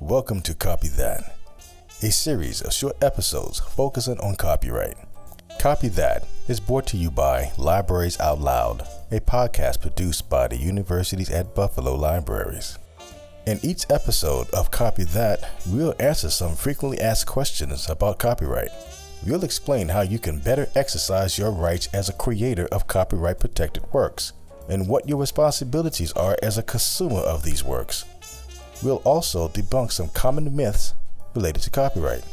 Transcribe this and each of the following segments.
Welcome to Copy That, a series of short episodes focusing on copyright. Copy That is brought to you by Libraries Out Loud, a podcast produced by the universities at Buffalo Libraries. In each episode of Copy That, we'll answer some frequently asked questions about copyright. We'll explain how you can better exercise your rights as a creator of copyright protected works and what your responsibilities are as a consumer of these works. We'll also debunk some common myths related to copyright.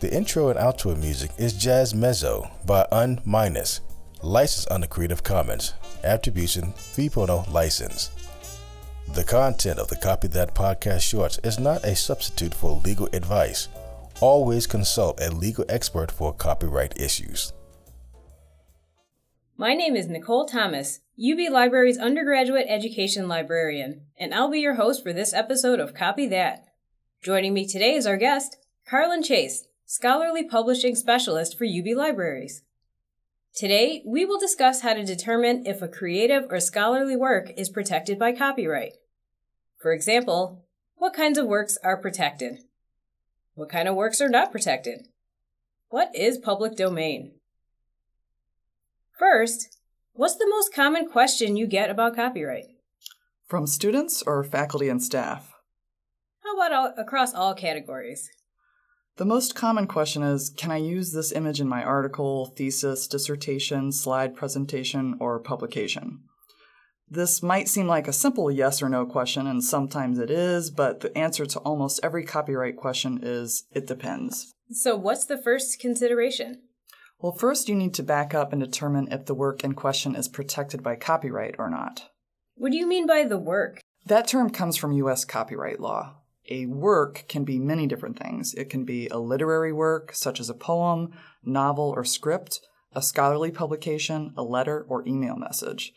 The intro and outro music is Jazz Mezzo by Un Minus, licensed under Creative Commons, Attribution 3.0 license. The content of the Copy That podcast shorts is not a substitute for legal advice. Always consult a legal expert for copyright issues. My name is Nicole Thomas, UB Library's undergraduate education librarian, and I'll be your host for this episode of Copy That. Joining me today is our guest, Carlin Chase, scholarly publishing specialist for UB Libraries. Today, we will discuss how to determine if a creative or scholarly work is protected by copyright. For example, what kinds of works are protected? What kind of works are not protected? What is public domain? First, what's the most common question you get about copyright? From students or faculty and staff? How about all, across all categories? The most common question is Can I use this image in my article, thesis, dissertation, slide presentation, or publication? This might seem like a simple yes or no question, and sometimes it is, but the answer to almost every copyright question is it depends. So, what's the first consideration? Well, first you need to back up and determine if the work in question is protected by copyright or not. What do you mean by the work? That term comes from U.S. copyright law. A work can be many different things. It can be a literary work, such as a poem, novel, or script, a scholarly publication, a letter, or email message.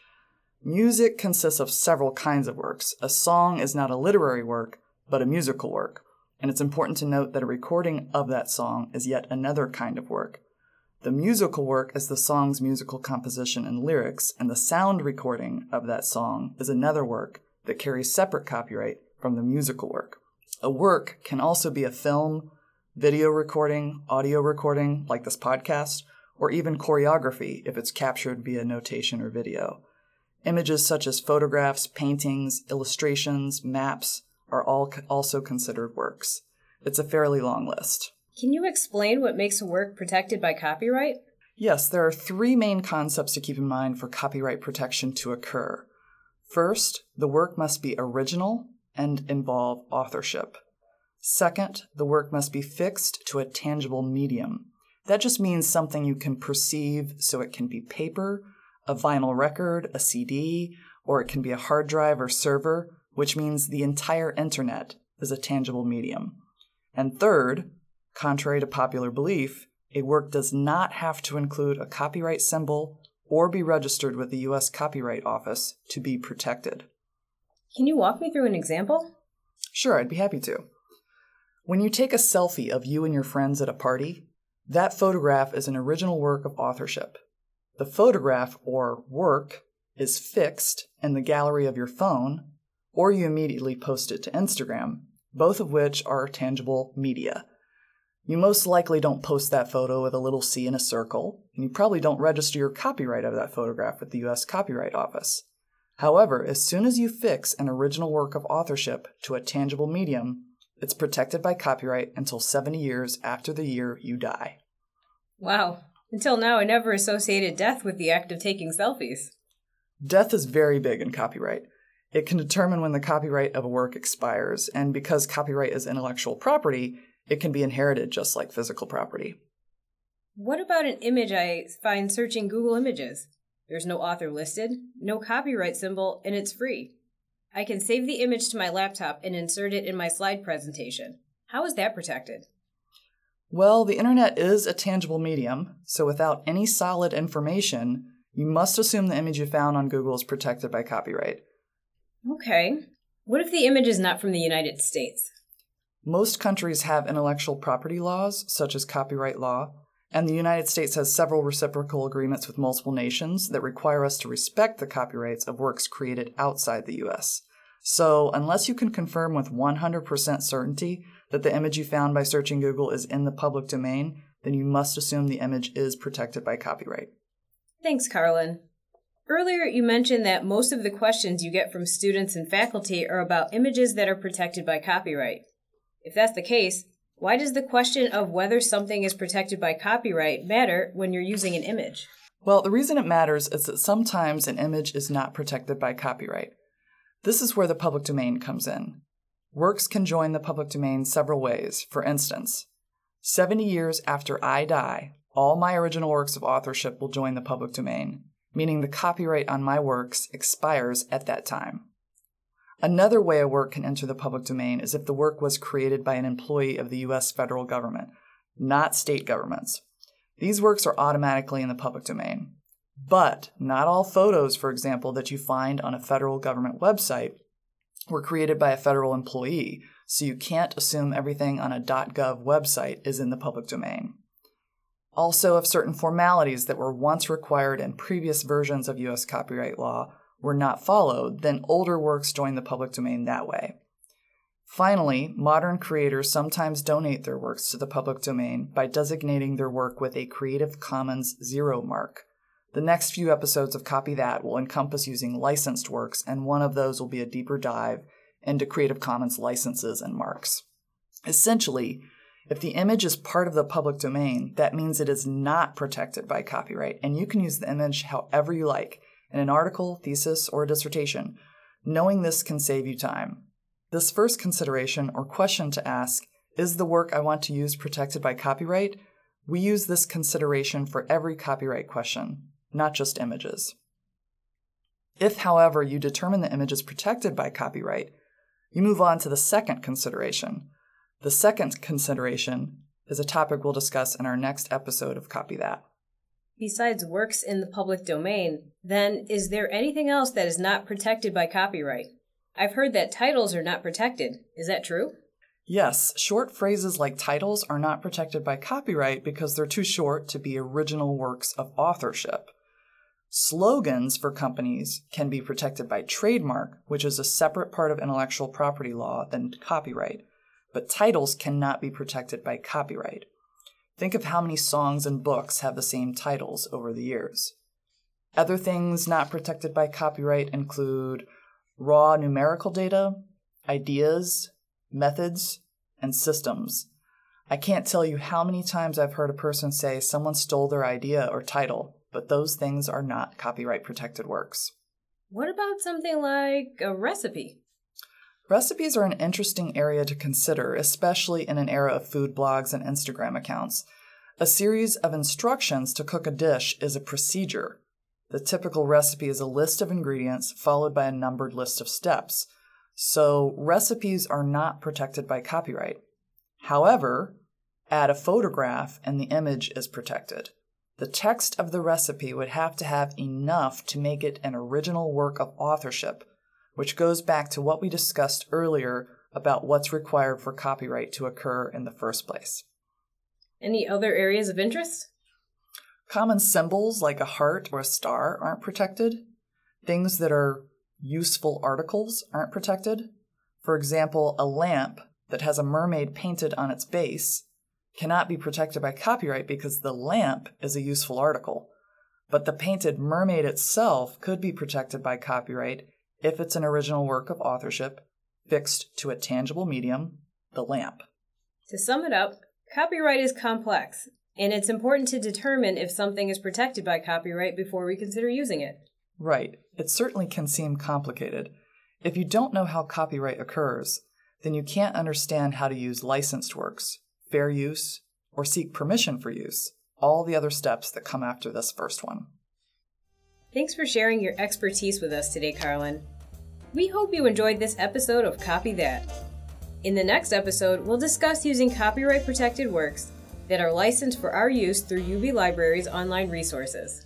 Music consists of several kinds of works. A song is not a literary work, but a musical work. And it's important to note that a recording of that song is yet another kind of work. The musical work is the song's musical composition and lyrics, and the sound recording of that song is another work that carries separate copyright from the musical work. A work can also be a film, video recording, audio recording, like this podcast, or even choreography if it's captured via notation or video. Images such as photographs, paintings, illustrations, maps are all also considered works. It's a fairly long list. Can you explain what makes a work protected by copyright? Yes, there are three main concepts to keep in mind for copyright protection to occur. First, the work must be original and involve authorship. Second, the work must be fixed to a tangible medium. That just means something you can perceive, so it can be paper, a vinyl record, a CD, or it can be a hard drive or server, which means the entire internet is a tangible medium. And third, Contrary to popular belief, a work does not have to include a copyright symbol or be registered with the U.S. Copyright Office to be protected. Can you walk me through an example? Sure, I'd be happy to. When you take a selfie of you and your friends at a party, that photograph is an original work of authorship. The photograph or work is fixed in the gallery of your phone, or you immediately post it to Instagram, both of which are tangible media. You most likely don't post that photo with a little C in a circle, and you probably don't register your copyright of that photograph with the US Copyright Office. However, as soon as you fix an original work of authorship to a tangible medium, it's protected by copyright until 70 years after the year you die. Wow. Until now, I never associated death with the act of taking selfies. Death is very big in copyright. It can determine when the copyright of a work expires, and because copyright is intellectual property, it can be inherited just like physical property. What about an image I find searching Google Images? There's no author listed, no copyright symbol, and it's free. I can save the image to my laptop and insert it in my slide presentation. How is that protected? Well, the internet is a tangible medium, so without any solid information, you must assume the image you found on Google is protected by copyright. Okay. What if the image is not from the United States? Most countries have intellectual property laws, such as copyright law, and the United States has several reciprocal agreements with multiple nations that require us to respect the copyrights of works created outside the US. So, unless you can confirm with 100% certainty that the image you found by searching Google is in the public domain, then you must assume the image is protected by copyright. Thanks, Carlin. Earlier, you mentioned that most of the questions you get from students and faculty are about images that are protected by copyright. If that's the case, why does the question of whether something is protected by copyright matter when you're using an image? Well, the reason it matters is that sometimes an image is not protected by copyright. This is where the public domain comes in. Works can join the public domain several ways. For instance, 70 years after I die, all my original works of authorship will join the public domain, meaning the copyright on my works expires at that time. Another way a work can enter the public domain is if the work was created by an employee of the US federal government, not state governments. These works are automatically in the public domain. But not all photos, for example, that you find on a federal government website were created by a federal employee, so you can't assume everything on a .gov website is in the public domain. Also, if certain formalities that were once required in previous versions of US copyright law were not followed, then older works join the public domain that way. Finally, modern creators sometimes donate their works to the public domain by designating their work with a Creative Commons Zero mark. The next few episodes of Copy That will encompass using licensed works, and one of those will be a deeper dive into Creative Commons licenses and marks. Essentially, if the image is part of the public domain, that means it is not protected by copyright, and you can use the image however you like in an article, thesis, or dissertation. Knowing this can save you time. This first consideration or question to ask is the work I want to use protected by copyright? We use this consideration for every copyright question not just images. If, however, you determine the image is protected by copyright, you move on to the second consideration. The second consideration is a topic we'll discuss in our next episode of Copy That. Besides works in the public domain, then is there anything else that is not protected by copyright? I've heard that titles are not protected. Is that true? Yes, short phrases like titles are not protected by copyright because they're too short to be original works of authorship. Slogans for companies can be protected by trademark, which is a separate part of intellectual property law than copyright, but titles cannot be protected by copyright. Think of how many songs and books have the same titles over the years. Other things not protected by copyright include raw numerical data, ideas, methods, and systems. I can't tell you how many times I've heard a person say someone stole their idea or title but those things are not copyright protected works. What about something like a recipe? Recipes are an interesting area to consider, especially in an era of food blogs and Instagram accounts. A series of instructions to cook a dish is a procedure. The typical recipe is a list of ingredients followed by a numbered list of steps. So, recipes are not protected by copyright. However, add a photograph and the image is protected. The text of the recipe would have to have enough to make it an original work of authorship, which goes back to what we discussed earlier about what's required for copyright to occur in the first place. Any other areas of interest? Common symbols like a heart or a star aren't protected. Things that are useful articles aren't protected. For example, a lamp that has a mermaid painted on its base cannot be protected by copyright because the lamp is a useful article. But the painted mermaid itself could be protected by copyright if it's an original work of authorship fixed to a tangible medium, the lamp. To sum it up, copyright is complex, and it's important to determine if something is protected by copyright before we consider using it. Right. It certainly can seem complicated. If you don't know how copyright occurs, then you can't understand how to use licensed works, fair use, or seek permission for use, all the other steps that come after this first one. Thanks for sharing your expertise with us today, Carlin. We hope you enjoyed this episode of Copy That. In the next episode, we'll discuss using copyright protected works that are licensed for our use through UB Library's online resources.